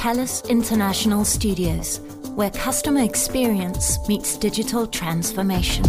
TELUS International Studios, where customer experience meets digital transformation.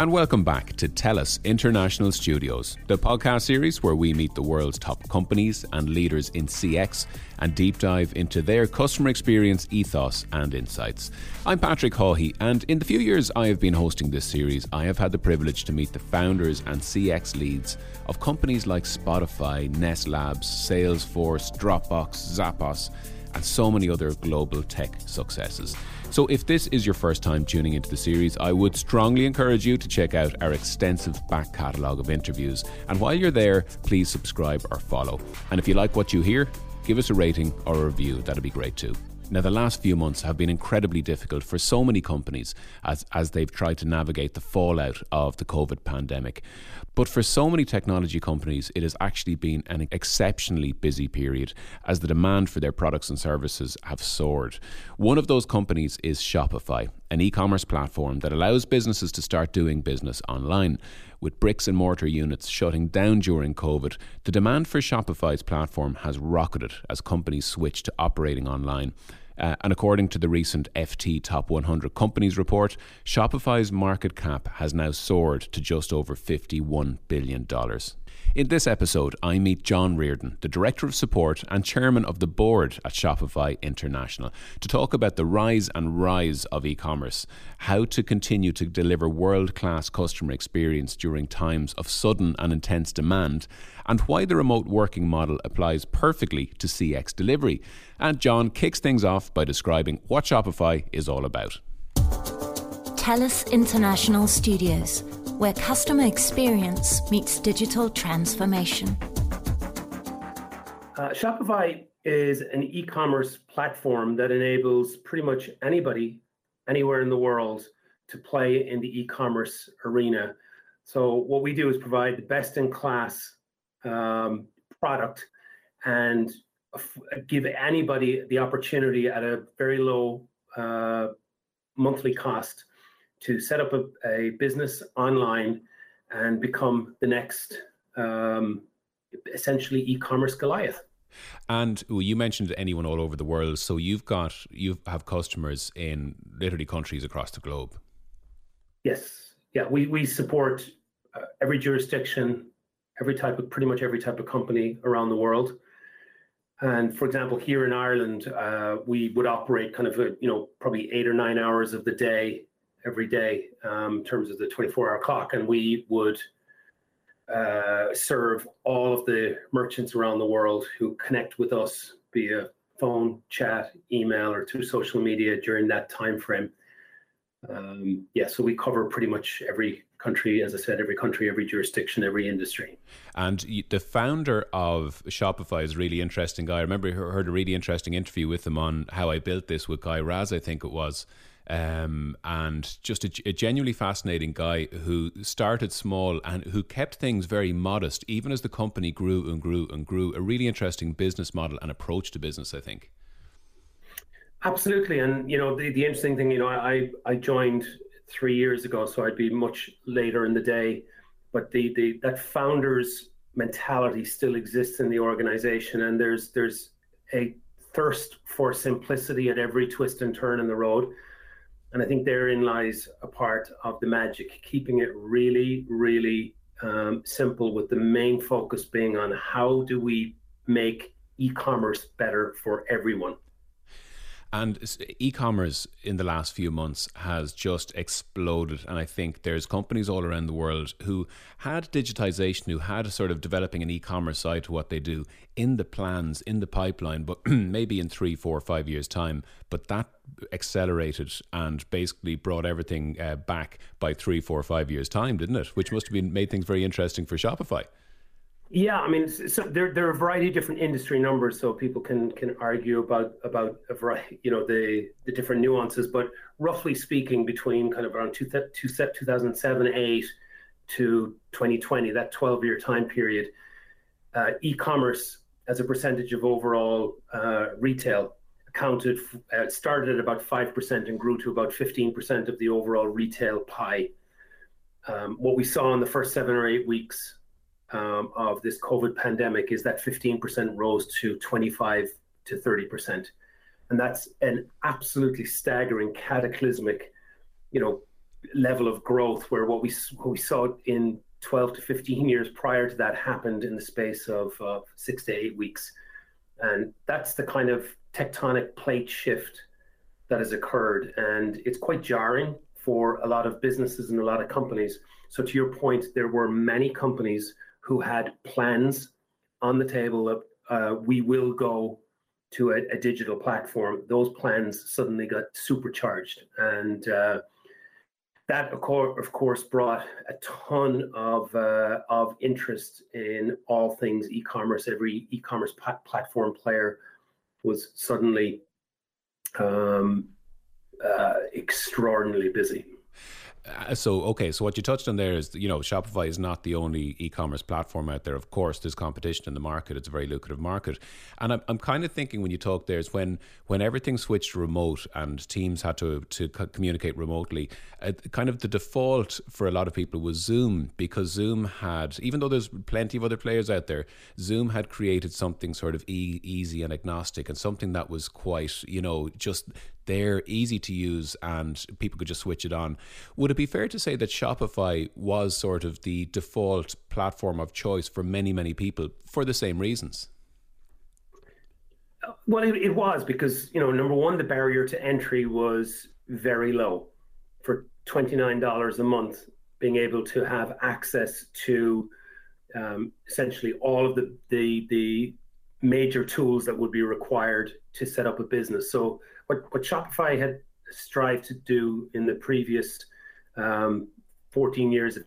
And welcome back to TELUS International Studios, the podcast series where we meet the world's top companies and leaders in CX and deep dive into their customer experience, ethos, and insights. I'm Patrick Hawhey, and in the few years I have been hosting this series, I have had the privilege to meet the founders and CX leads of companies like Spotify, Nest Labs, Salesforce, Dropbox, Zappos, and so many other global tech successes. So, if this is your first time tuning into the series, I would strongly encourage you to check out our extensive back catalogue of interviews. And while you're there, please subscribe or follow. And if you like what you hear, give us a rating or a review, that'd be great too. Now, the last few months have been incredibly difficult for so many companies as, as they've tried to navigate the fallout of the COVID pandemic. But for so many technology companies, it has actually been an exceptionally busy period as the demand for their products and services have soared. One of those companies is Shopify, an e commerce platform that allows businesses to start doing business online. With bricks and mortar units shutting down during COVID, the demand for Shopify's platform has rocketed as companies switch to operating online. Uh, and according to the recent FT Top 100 Companies report, Shopify's market cap has now soared to just over $51 billion. In this episode, I meet John Riordan, the Director of Support and Chairman of the Board at Shopify International, to talk about the rise and rise of e commerce, how to continue to deliver world class customer experience during times of sudden and intense demand, and why the remote working model applies perfectly to CX delivery. And John kicks things off by describing what Shopify is all about. TELUS International Studios where customer experience meets digital transformation. Uh, Shopify is an e commerce platform that enables pretty much anybody anywhere in the world to play in the e commerce arena. So, what we do is provide the best in class um, product and give anybody the opportunity at a very low uh, monthly cost to set up a, a business online and become the next um, essentially e-commerce Goliath. And well, you mentioned anyone all over the world, so you've got you have customers in literally countries across the globe. Yes, yeah, we we support uh, every jurisdiction, every type of pretty much every type of company around the world. And for example, here in Ireland, uh, we would operate kind of a, you know probably eight or nine hours of the day every day um, in terms of the 24 hour clock. And we would uh, serve all of the merchants around the world who connect with us via phone, chat, email, or through social media during that time frame. Um, yeah, so we cover pretty much every country, as I said, every country, every jurisdiction, every industry. And the founder of Shopify is a really interesting guy. I remember I heard a really interesting interview with him on how I built this with Guy Raz, I think it was um, and just a, a, genuinely fascinating guy who started small and who kept things very modest, even as the company grew and grew and grew. A really interesting business model and approach to business, I think. Absolutely, and you know the, the interesting thing, you know, I I joined three years ago, so I'd be much later in the day, but the the that founders mentality still exists in the organization, and there's there's a thirst for simplicity at every twist and turn in the road and I think therein lies a part of the magic, keeping it really, really um, simple, with the main focus being on how do we make e commerce better for everyone. And e-commerce in the last few months has just exploded, and I think there's companies all around the world who had digitization, who had sort of developing an e-commerce side to what they do in the plans, in the pipeline, but maybe in three, four, five years' time. But that accelerated and basically brought everything uh, back by three, four, five years' time, didn't it? Which must have been made things very interesting for Shopify. Yeah, I mean, so there there are a variety of different industry numbers, so people can can argue about about a variety, you know, the the different nuances. But roughly speaking, between kind of around two, two, 2007, eight to 2020, that 12 year time period, uh, e-commerce as a percentage of overall uh, retail accounted uh, started at about five percent and grew to about 15 percent of the overall retail pie. Um, what we saw in the first seven or eight weeks um, of this COVID pandemic is that 15% rose to 25 to 30%. And that's an absolutely staggering, cataclysmic, you know, level of growth where what we, what we saw in 12 to 15 years prior to that happened in the space of uh, six to eight weeks. And that's the kind of tectonic plate shift that has occurred. And it's quite jarring for a lot of businesses and a lot of companies. So, to your point, there were many companies who had plans on the table of uh, we will go to a, a, digital platform. Those plans suddenly got supercharged. And uh, that, of course, of course, brought a ton of, uh, of interest in all things e commerce. Every e commerce platform player was suddenly um, uh, extraordinarily busy. Uh, so okay, so what you touched on there is you know Shopify is not the only e-commerce platform out there. Of course, there's competition in the market. It's a very lucrative market, and I'm, I'm kind of thinking when you talk there is when when everything switched remote and teams had to to communicate remotely. Uh, kind of the default for a lot of people was Zoom because Zoom had even though there's plenty of other players out there, Zoom had created something sort of e- easy and agnostic and something that was quite you know just they're easy to use and people could just switch it on. Would it be fair to say that Shopify was sort of the default platform of choice for many, many people for the same reasons? Well, it, it was because, you know, number one, the barrier to entry was very low. For $29 a month, being able to have access to um, essentially all of the, the, the major tools that would be required to set up a business. So what, what Shopify had strived to do in the previous um, 14 years of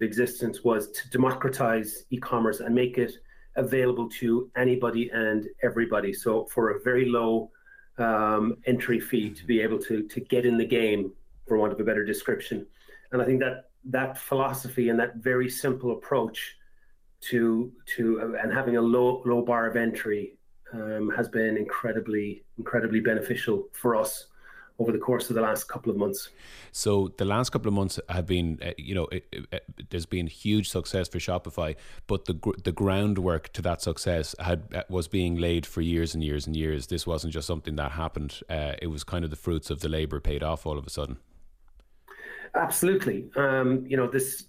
existence was to democratize e-commerce and make it available to anybody and everybody. So for a very low um, entry fee to be able to to get in the game, for want of a better description. And I think that that philosophy and that very simple approach to to uh, and having a low low bar of entry um, has been incredibly, incredibly beneficial for us over the course of the last couple of months. So the last couple of months have been, uh, you know, it, it, there's been huge success for Shopify, but the the groundwork to that success had uh, was being laid for years and years and years. This wasn't just something that happened; uh, it was kind of the fruits of the labor paid off all of a sudden. Absolutely, um, you know this.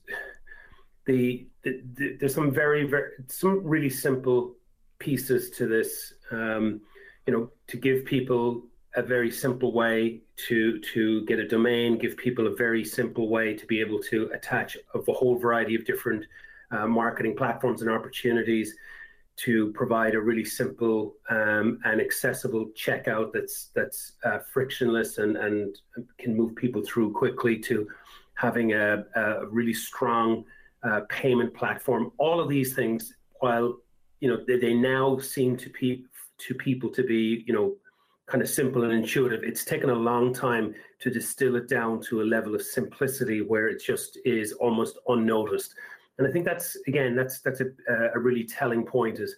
The, the, the, there's some very very some really simple pieces to this. Um, you know, to give people a very simple way to to get a domain, give people a very simple way to be able to attach a whole variety of different uh, marketing platforms and opportunities to provide a really simple um, and accessible checkout that's that's uh, frictionless and and can move people through quickly to having a, a really strong uh, payment platform. All of these things, while you know they, they now seem to pe- to people to be you know kind of simple and intuitive. It's taken a long time to distill it down to a level of simplicity where it just is almost unnoticed. And i think that's again that's that's a, a really telling point is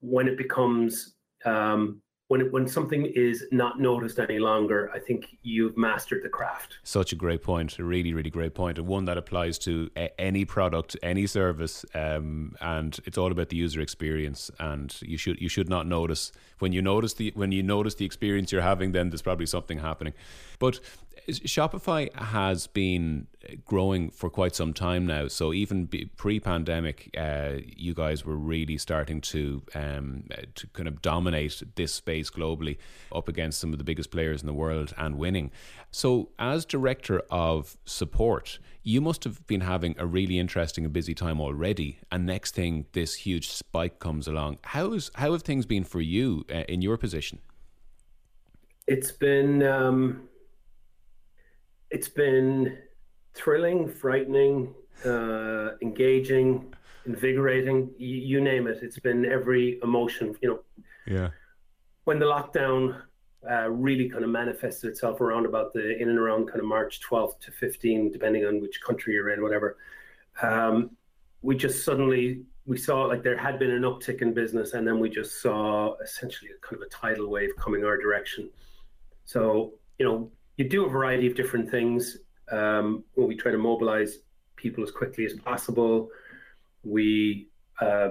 when it becomes um, when when something is not noticed any longer, I think you've mastered the craft. Such a great point, a really really great point, and one that applies to a- any product, any service, um, and it's all about the user experience. And you should you should not notice when you notice the when you notice the experience you're having, then there's probably something happening. But Shopify has been growing for quite some time now. So even pre-pandemic, uh, you guys were really starting to um, to kind of dominate this space globally, up against some of the biggest players in the world and winning. So as director of support, you must have been having a really interesting and busy time already. And next thing, this huge spike comes along. How's how have things been for you uh, in your position? It's been. Um it's been thrilling, frightening, uh, engaging, invigorating. You, you, name it. It's been every emotion. You know. Yeah. When the lockdown uh, really kind of manifested itself around about the in and around kind of March 12th to 15, depending on which country you're in, whatever. Um, we just suddenly we saw like there had been an uptick in business, and then we just saw essentially a kind of a tidal wave coming our direction. So you know you do a variety of different things um, when we try to mobilize people as quickly as possible. we uh,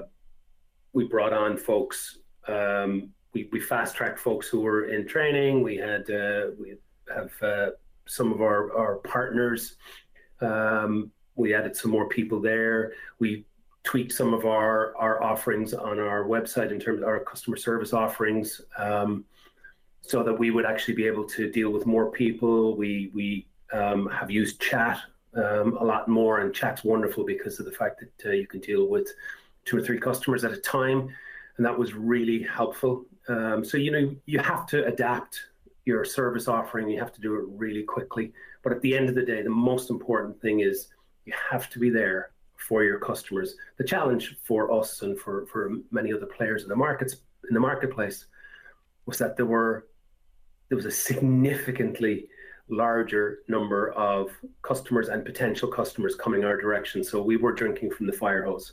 we brought on folks. Um, we, we fast tracked folks who were in training. We had uh, we have uh, some of our our partners. Um, we added some more people there. We tweaked some of our our offerings on our website in terms of our customer service offerings, um, so that we would actually be able to deal with more people. We we um, have used chat um, a lot more, and chat's wonderful because of the fact that uh, you can deal with two or three customers at a time, and that was really helpful. Um, so you know you have to adapt your service offering. You have to do it really quickly. But at the end of the day, the most important thing is you have to be there for your customers. The challenge for us and for, for many other players in the markets in the marketplace was that there were there was a significantly larger number of customers and potential customers coming our direction. So we were drinking from the fire hose.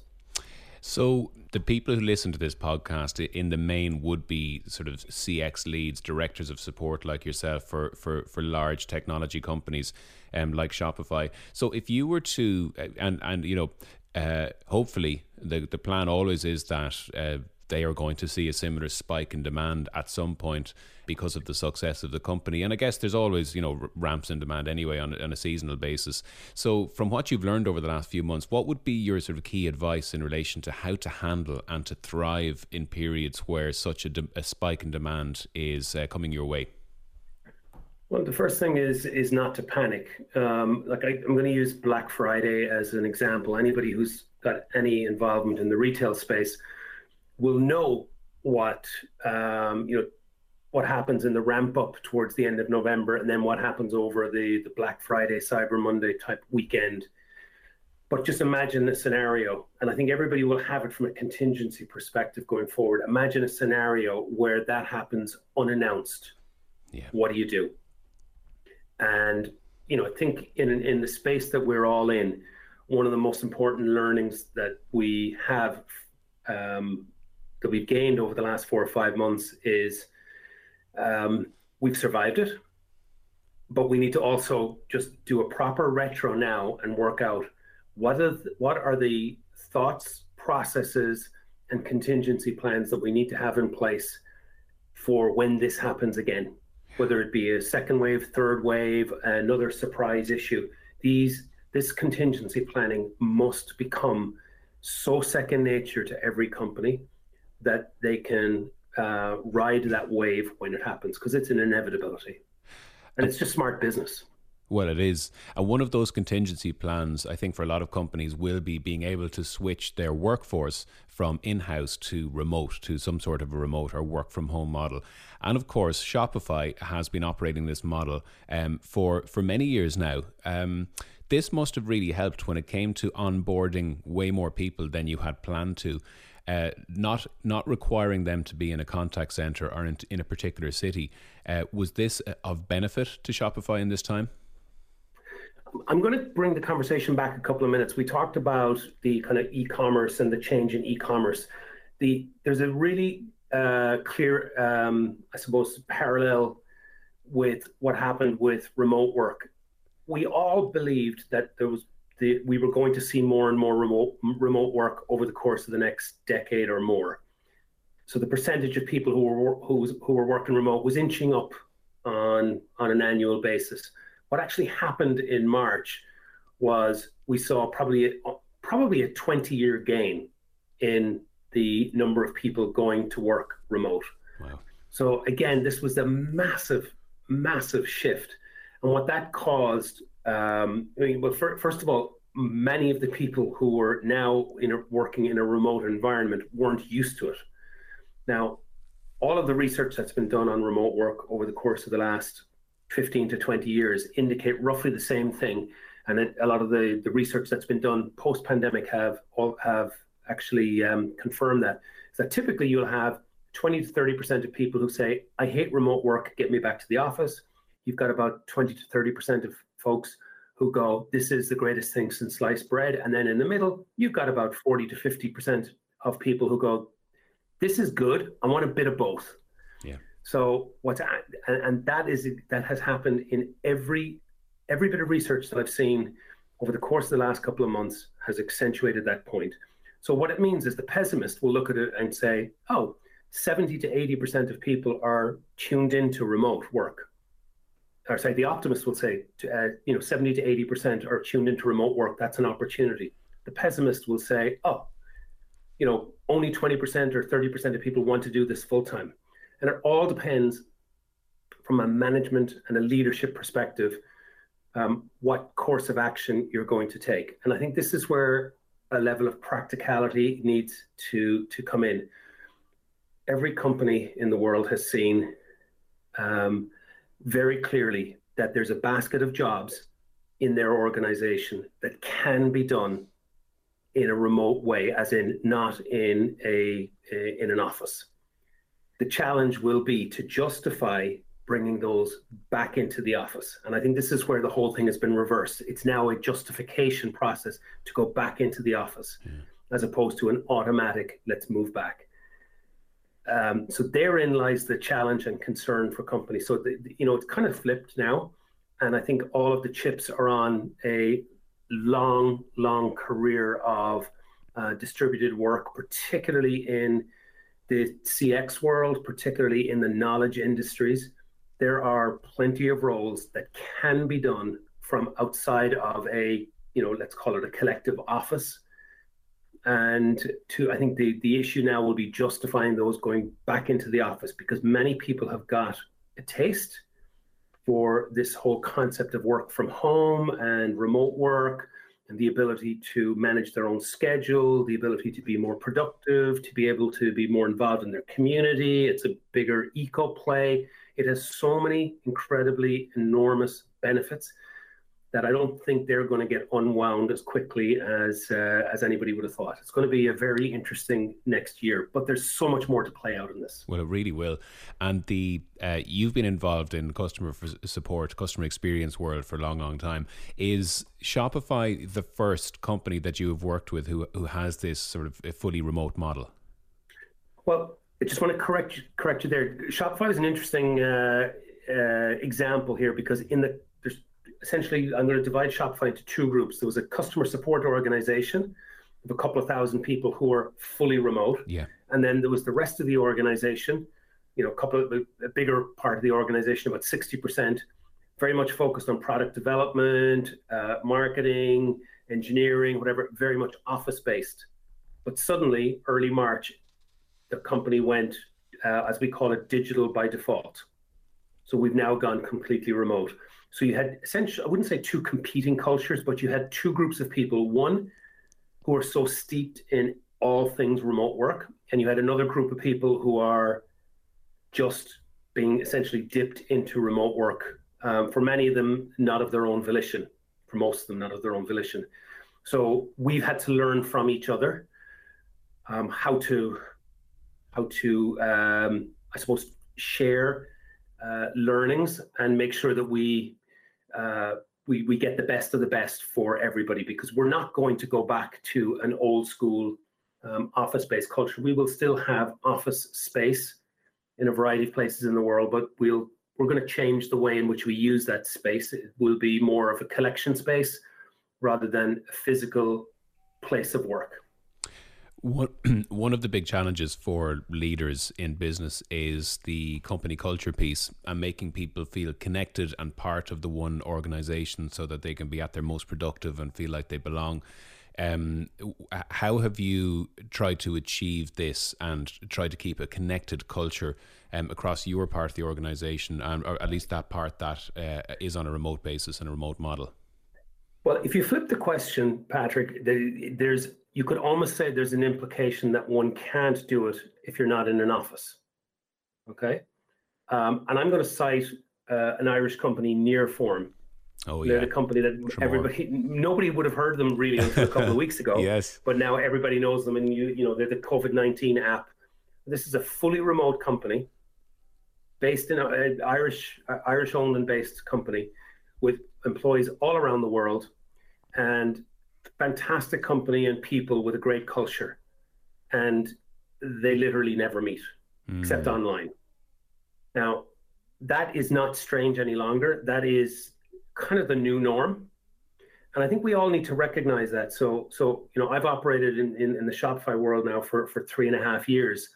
So the people who listen to this podcast in the main would be sort of CX leads, directors of support like yourself for for for large technology companies um, like Shopify. So if you were to uh, and and you know uh, hopefully the the plan always is that uh, they are going to see a similar spike in demand at some point because of the success of the company. And I guess there's always, you know, ramps in demand anyway on, on a seasonal basis. So, from what you've learned over the last few months, what would be your sort of key advice in relation to how to handle and to thrive in periods where such a, de- a spike in demand is uh, coming your way? Well, the first thing is is not to panic. Um, like I, I'm going to use Black Friday as an example. Anybody who's got any involvement in the retail space will know what um, you know what happens in the ramp up towards the end of November, and then what happens over the the Black Friday, Cyber Monday type weekend. But just imagine a scenario, and I think everybody will have it from a contingency perspective going forward. Imagine a scenario where that happens unannounced. Yeah. What do you do? And you know, I think in in the space that we're all in, one of the most important learnings that we have um, that we've gained over the last four or five months is um, we've survived it, but we need to also just do a proper retro now and work out what are the, what are the thoughts, processes, and contingency plans that we need to have in place for when this happens again, whether it be a second wave, third wave, another surprise issue. These this contingency planning must become so second nature to every company that they can uh, ride that wave when it happens because it's an inevitability. And it's just smart business. Well, it is. And one of those contingency plans, I think, for a lot of companies will be being able to switch their workforce from in house to remote, to some sort of a remote or work from home model. And of course, Shopify has been operating this model um, for, for many years now. Um, this must have really helped when it came to onboarding way more people than you had planned to uh, not not requiring them to be in a contact center or in, in a particular city. Uh, was this of benefit to Shopify in this time? I'm going to bring the conversation back a couple of minutes. We talked about the kind of e-commerce and the change in e-commerce. The there's a really uh, clear, um, I suppose, parallel with what happened with remote work. We all believed that there was the, we were going to see more and more remote remote work over the course of the next decade or more. So the percentage of people who were who, who were working remote was inching up on on an annual basis. What actually happened in March was we saw probably a, probably a 20 year gain in the number of people going to work remote. Wow. So again, this was a massive, massive shift, and what that caused um, I mean, well, for, first of all, many of the people who were now in a, working in a remote environment weren't used to it. Now, all of the research that's been done on remote work over the course of the last 15 to 20 years indicate roughly the same thing. And it, a lot of the, the research that's been done post pandemic have all, have actually um, confirmed that. That typically you'll have 20 to 30% of people who say, I hate remote work, get me back to the office. You've got about 20 to 30% of folks who go, This is the greatest thing since sliced bread. And then in the middle, you've got about 40 to 50% of people who go, This is good. I want a bit of both. Yeah. So what's and, and that is that has happened in every every bit of research that I've seen over the course of the last couple of months has accentuated that point. So what it means is the pessimist will look at it and say, oh, 70 to 80% of people are tuned into remote work. Or say the optimist will say, to, uh, you know, 70 to 80% are tuned into remote work. That's an opportunity. The pessimist will say, oh, you know, only 20% or 30% of people want to do this full time. And it all depends from a management and a leadership perspective um, what course of action you're going to take. And I think this is where a level of practicality needs to, to come in. Every company in the world has seen um, very clearly that there's a basket of jobs in their organization that can be done in a remote way, as in not in a, a in an office. The challenge will be to justify bringing those back into the office. And I think this is where the whole thing has been reversed. It's now a justification process to go back into the office yeah. as opposed to an automatic, let's move back. Um, so therein lies the challenge and concern for companies. So, the, you know, it's kind of flipped now. And I think all of the chips are on a long, long career of uh, distributed work, particularly in the CX world, particularly in the knowledge industries there are plenty of roles that can be done from outside of a, you know, let's call it a collective office. And to, I think the, the issue now will be justifying those going back into the office because many people have got a taste for this whole concept of work from home and remote work and the ability to manage their own schedule, the ability to be more productive, to be able to be more involved in their community. It's a bigger eco play. It has so many incredibly enormous benefits that I don't think they're going to get unwound as quickly as uh, as anybody would have thought. It's going to be a very interesting next year, but there's so much more to play out in this. Well, it really will. And the uh, you've been involved in customer support, customer experience world for a long, long time. Is Shopify the first company that you have worked with who who has this sort of fully remote model? Well, I just want to correct correct you there. Shopify is an interesting uh, uh, example here because in the essentially I'm going to divide Shopify into two groups. There was a customer support organization of a couple of thousand people who are fully remote, yeah, and then there was the rest of the organization. You know, a couple of a bigger part of the organization, about sixty percent, very much focused on product development, uh, marketing, engineering, whatever, very much office based. But suddenly, early March, the company went, uh, as we call it, digital by default. So we've now gone completely remote. So you had essentially, I wouldn't say two competing cultures, but you had two groups of people. One who are so steeped in all things remote work, and you had another group of people who are just being essentially dipped into remote work. Um, for many of them, not of their own volition. For most of them, not of their own volition. So we've had to learn from each other um, how to how to, um, I suppose, share uh, learnings and make sure that we, uh, we we get the best of the best for everybody because we're not going to go back to an old school um, office-based culture. We will still have office space in a variety of places in the world, but we'll we're going to change the way in which we use that space. It will be more of a collection space rather than a physical place of work. One, one of the big challenges for leaders in business is the company culture piece and making people feel connected and part of the one organization so that they can be at their most productive and feel like they belong. Um, how have you tried to achieve this and try to keep a connected culture um, across your part of the organization, and or at least that part that uh, is on a remote basis and a remote model? Well, if you flip the question, Patrick, there's you could almost say there's an implication that one can't do it if you're not in an office. Okay, um, and I'm going to cite uh, an Irish company, Nearform. Oh yeah, they're the company that Tremor. everybody, nobody would have heard of them really until a couple of weeks ago. yes, but now everybody knows them, and you you know they're the COVID nineteen app. This is a fully remote company, based in uh, Irish uh, Irish owned and based company, with employees all around the world, and fantastic company and people with a great culture. And they literally never meet mm. except hmm. online. Now, that is not strange any longer. That is kind of the new norm. And I think we all need to recognize that. So, so you know, I've operated in, in, in the Shopify world now for, for three and a half years.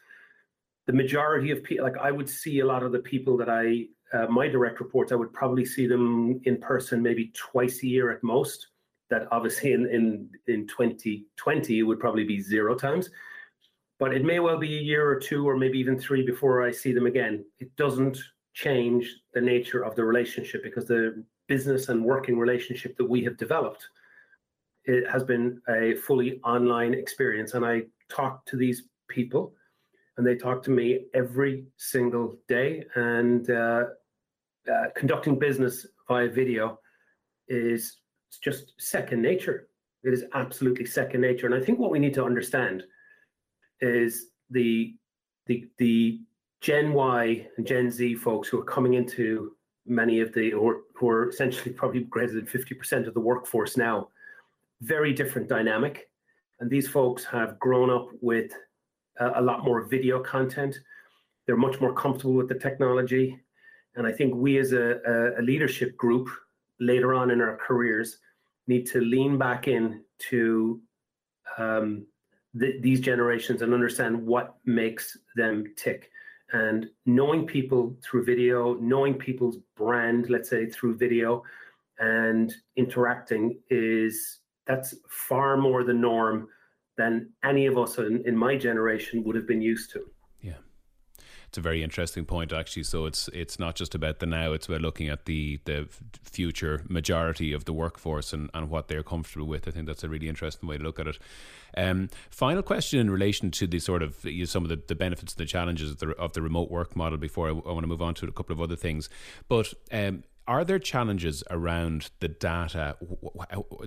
The majority of people, like I would see a lot of the people that I, uh, my direct reports, I would probably see them in person maybe twice a year at most. That obviously in, in, in 2020 it would probably be zero times. But it may well be a year or two or maybe even three before I see them again. It doesn't change the nature of the relationship because the business and working relationship that we have developed it has been a fully online experience and i talk to these people and they talk to me every single day and uh, uh, conducting business via video is just second nature it is absolutely second nature and i think what we need to understand is the the the gen y and gen z folks who are coming into many of the, or who are essentially probably greater than 50% of the workforce now. Very different dynamic. And these folks have grown up with a, a lot more video content. They're much more comfortable with the technology. And I think we as a, a, a leadership group later on in our careers need to lean back in to um, the, these generations and understand what makes them tick. And knowing people through video, knowing people's brand, let's say through video, and interacting is that's far more the norm than any of us in, in my generation would have been used to it's a very interesting point actually. So it's it's not just about the now; it's about looking at the the future majority of the workforce and, and what they're comfortable with. I think that's a really interesting way to look at it. Um, final question in relation to the sort of you know, some of the, the benefits and the challenges of the, of the remote work model. Before I, I want to move on to a couple of other things, but. Um, are there challenges around the data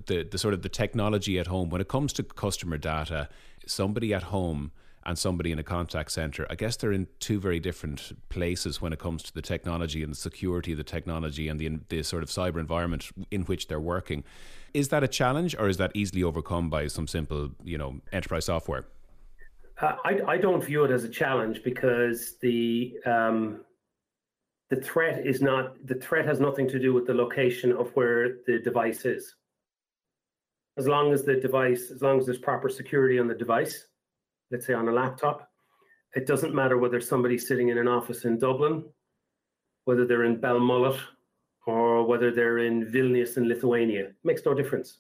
the, the sort of the technology at home when it comes to customer data somebody at home and somebody in a contact center, I guess they're in two very different places when it comes to the technology and the security of the technology and the, the sort of cyber environment in which they're working. Is that a challenge or is that easily overcome by some simple, you know, enterprise software? Uh, I, I don't view it as a challenge because the um, the threat is not the threat has nothing to do with the location of where the device is. As long as the device, as long as there's proper security on the device, let's say on a laptop. It doesn't matter whether somebody's sitting in an office in Dublin, whether they're in Belmullet, or whether they're in Vilnius in Lithuania. It makes no difference.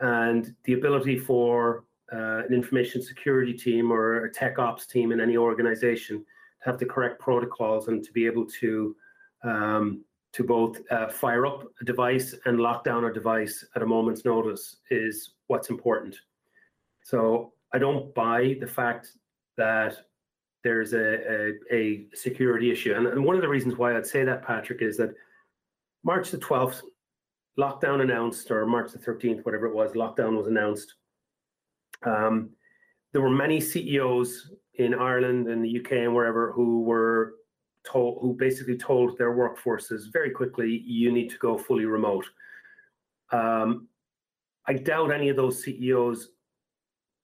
And the ability for uh, an information security team or a tech ops team in any organization to have the correct protocols and to be able to um, to both uh, fire up a device and lock down a device at a moment's notice is what's important. So I don't buy the fact that there's a, a, a security issue. And, and, one of the reasons why I'd say that, Patrick, is that March the 12th, lockdown announced, or March the 13th, whatever it was, lockdown was announced. Um, there were many CEOs in Ireland and the UK and wherever who were told, who basically told their workforces very quickly, you need to go fully remote. Um, I doubt any of those CEOs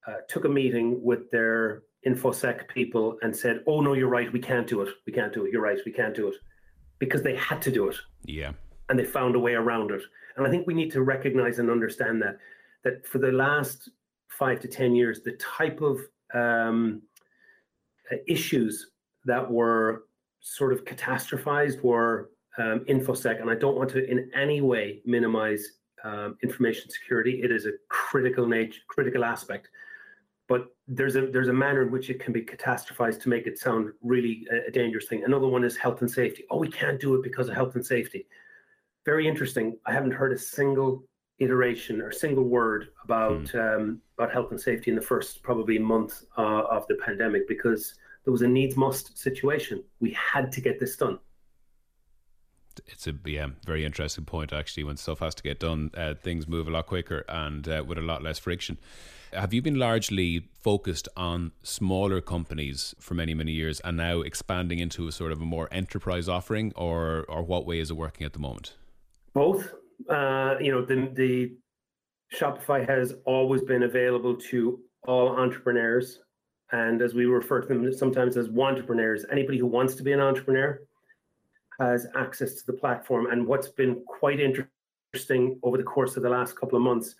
uh, took a meeting with their infosec people and said, "Oh no, you're right. We can't do it. We can't do it. You're right. We can't do it," because they had to do it. Yeah. And they found a way around it. And I think we need to recognize and understand that that for the last five to ten years, the type of um, uh, issues that were sort of catastrophized were um, infosec, and I don't want to in any way minimize um, information security. It is a critical nature, critical aspect but there's a there's a manner in which it can be catastrophized to make it sound really a, a, dangerous thing. Another one is health and safety. Oh, we can't do it because of health and safety. Very interesting. I haven't heard a single iteration or single word about hmm. um, about health and safety in the first probably month uh, of the pandemic because there was a needs must situation. We had to get this done it's a yeah very interesting point actually. When stuff has to get done, uh, things move a lot quicker and uh, with a lot less friction. Have you been largely focused on smaller companies for many, many years and now expanding into a sort of a more enterprise offering, or or what way is it working at the moment? Both. Uh, you know, the, the Shopify has always been available to all entrepreneurs. And as we refer to them sometimes as entrepreneurs, anybody who wants to be an entrepreneur has access to the platform. And what's been quite interesting over the course of the last couple of months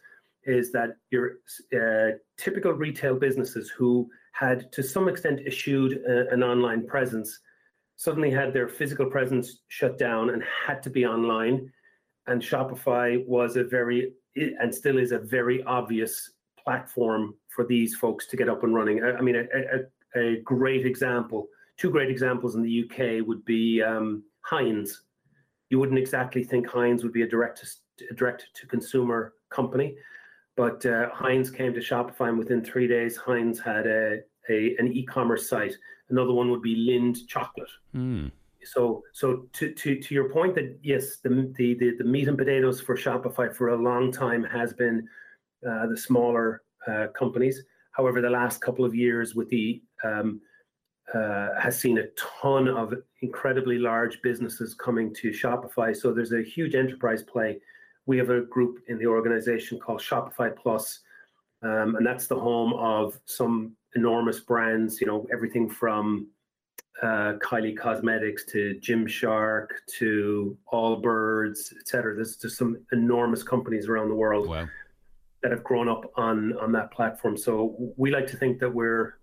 is that your uh, typical retail businesses who had to some extent eschewed a, an online presence suddenly had their physical presence shut down and had to be online. And Shopify was a very, and still is a very obvious platform for these folks to get up and running. I, I mean, a, a, a, great example, two great examples in the UK would be um, Heinz. You wouldn't exactly think Heinz would be a direct to, a direct to consumer company, but uh, Heinz came to Shopify, and within three days, Heinz had a, a an e-commerce site Another one would be Lindt chocolate. Mm. So, so to, to to your point that yes, the, the the the meat and potatoes for Shopify for a long time has been uh, the smaller uh, companies. However, the last couple of years with the um, uh, has seen a ton of incredibly large businesses coming to Shopify. So there's a huge enterprise play. We have a group in the organization called Shopify Plus, um, and that's the home of some enormous brands, you know, everything from uh, Kylie Cosmetics to Gymshark to Allbirds, et cetera. There's just some enormous companies around the world wow. that have grown up on on that platform. So we like to think that we're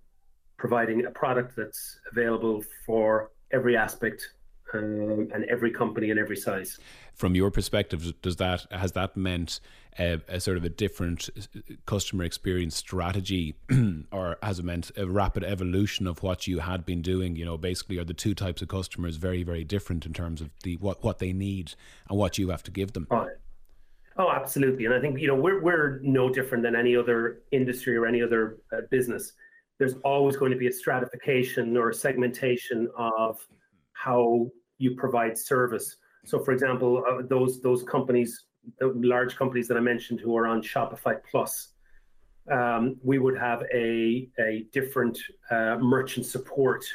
providing a product that's available for every aspect um, and every company and every size. From your perspective, does that has that meant a, a sort of a different uh, customer experience strategy, or has it meant a rapid evolution of what you had been doing? You know, basically, are the two types of customers very very different in terms of the what what they need and what you have to give them? Oh, oh absolutely, and I think you know we're we're no different than any other industry or any other uh, business. There's always going to be a stratification or a segmentation of how you provide service. So, for example, uh, those those companies, the large companies that I mentioned who are on Shopify Plus, um, we would have a a different uh, merchant support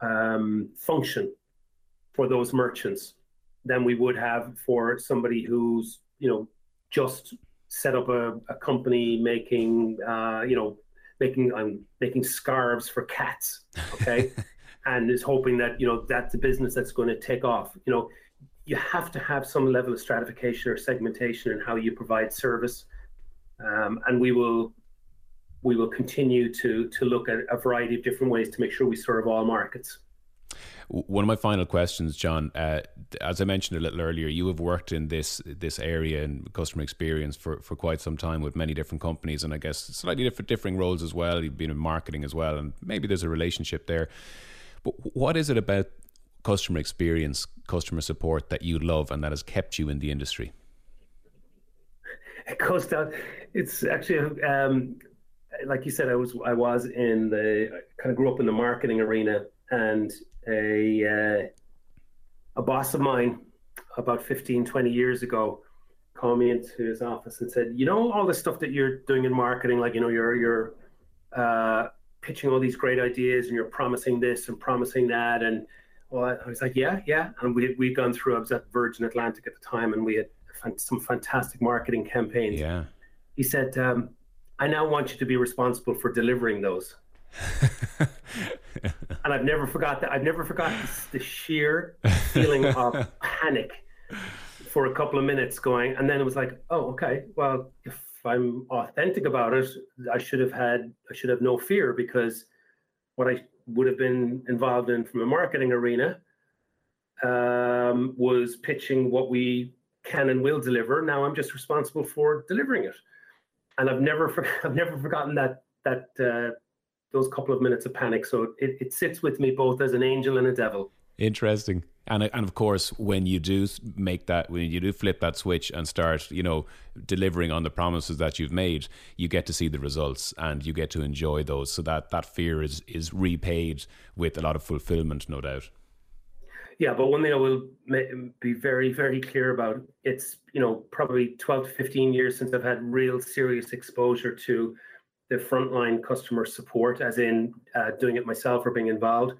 um, function for those merchants than we would have for somebody who's you know just set up a, a company making uh, you know making I'm um, making scarves for cats. Okay. and is hoping that you know that's the business that's going to take off. You know, you have to have some level of stratification or segmentation in how you provide service, um, and we will we will continue to to look at a variety of different ways to make sure we serve all markets. One of my final questions, John, uh, as I mentioned a little earlier, you have worked in this this area and customer experience for, for quite some time with many different companies, and I guess slightly different differing roles as well. You've been in marketing as well, and maybe there's a relationship there. But what is it about customer experience, customer support that you love and that has kept you in the industry? It goes down. It's actually um, like you said. I was I was in the kind of grew up in the marketing arena, and a uh, a boss of mine about 15, 20 years ago called me into his office and said, "You know all the stuff that you're doing in marketing, like you know you're you're uh, pitching all these great ideas and you're promising this and promising that and well i was like yeah yeah. And we we'd gone through i was at virgin atlantic at the time and we had some fantastic marketing campaigns. Yeah. He said um, i now want you to be responsible for delivering those and i've never forgot that i've never forgot the sheer feeling of panic for a couple of minutes going and then it was like oh okay well if I'm authentic about it, I should have had I should have no fear because what I would have been involved in from a marketing arena um, was pitching what we can and will deliver. Now I'm just responsible for delivering it, and I've never for, I've never forgotten that that uh, those couple of minutes of panic. So it, it sits with me both as an angel and a devil. Interesting. And and of course, when you do make that, when you do flip that switch and start, you know, delivering on the promises that you've made, you get to see the results and you get to enjoy those. So that that fear is is repaid with a lot of fulfillment, no doubt. Yeah, but one thing I will be very very clear about, it's you know probably twelve to fifteen years since I've had real serious exposure to the frontline customer support, as in uh, doing it myself or being involved.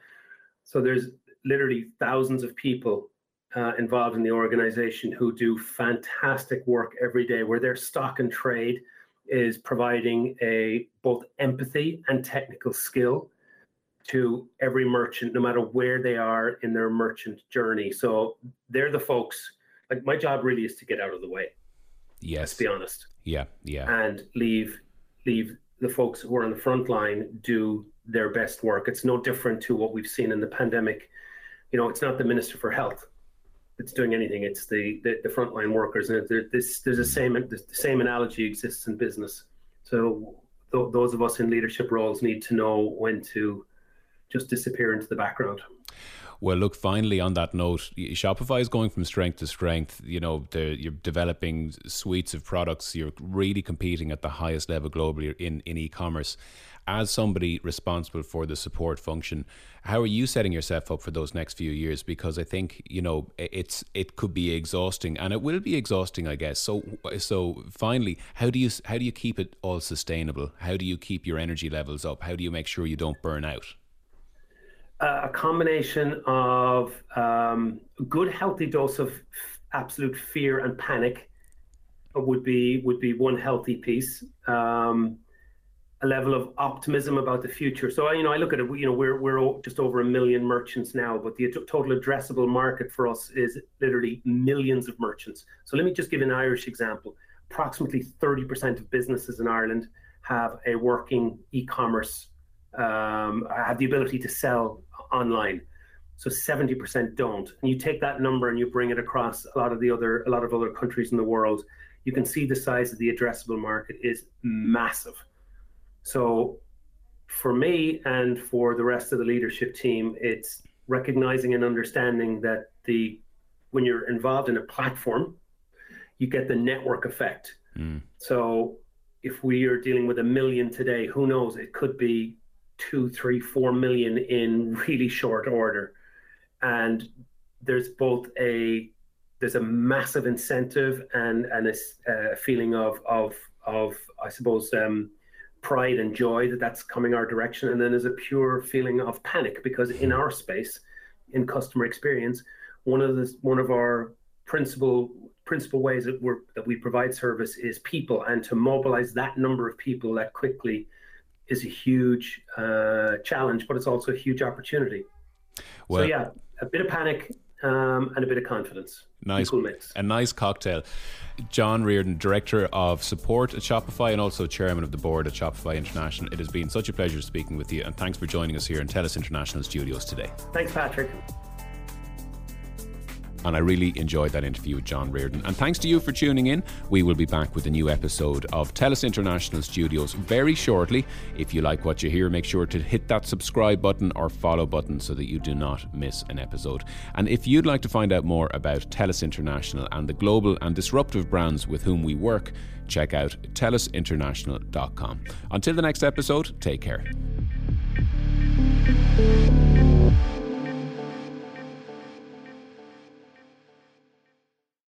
So there's literally thousands of people uh, involved in the organization who do fantastic work every day, where their stock and trade is providing a both empathy and technical skill to every merchant, no matter where they are in their merchant journey. So they're the folks like my job really is to get out of the way. Yes. Let's be honest. Yeah, yeah. And leave leave the folks who are on the front line do their best work. It's no different to what we've seen in the pandemic. You know, it's not the Minister for Health that's doing anything. It's the the, the frontline workers, and this, there's a same the same analogy exists in business. So th- those of us in leadership roles need to know when to just disappear into the background. Well, look, finally, on that note, Shopify is going from strength to strength. You know, you're developing suites of products. You're really competing at the highest level globally in, in e commerce. As somebody responsible for the support function, how are you setting yourself up for those next few years? Because I think you know it's it could be exhausting, and it will be exhausting, I guess. So, so finally, how do you how do you keep it all sustainable? How do you keep your energy levels up? How do you make sure you don't burn out? A combination of um, a good healthy dose of absolute fear and panic would be would be one healthy piece. Um, a level of optimism about the future. So you know, I look at it. You know, we're we're just over a million merchants now, but the total addressable market for us is literally millions of merchants. So let me just give an Irish example. Approximately 30% of businesses in Ireland have a working e-commerce um, have the ability to sell online. So 70% don't. And you take that number and you bring it across a lot of the other a lot of other countries in the world, you can see the size of the addressable market is massive. So for me and for the rest of the leadership team, it's recognizing and understanding that the when you're involved in a platform, you get the network effect. Mm. So if we are dealing with a million today, who knows? It could be two, three, four million in really short order. And there's both a there's a massive incentive and and a, a feeling of of of I suppose um, pride and joy that that's coming our direction, and then there's a pure feeling of panic because in our space, in customer experience, one of the one of our principal principal ways that we that we provide service is people, and to mobilize that number of people that quickly is a huge uh, challenge, but it's also a huge opportunity. Well, so yeah, a bit of panic um, and a bit of confidence. Nice, mix, a nice cocktail. John Riordan, Director of Support at Shopify and also Chairman of the Board at Shopify International. It has been such a pleasure speaking with you, and thanks for joining us here in TELUS International Studios today. Thanks, Patrick. And I really enjoyed that interview with John Riordan. And thanks to you for tuning in. We will be back with a new episode of TELUS International Studios very shortly. If you like what you hear, make sure to hit that subscribe button or follow button so that you do not miss an episode. And if you'd like to find out more about TELUS International and the global and disruptive brands with whom we work, check out telusinternational.com. Until the next episode, take care.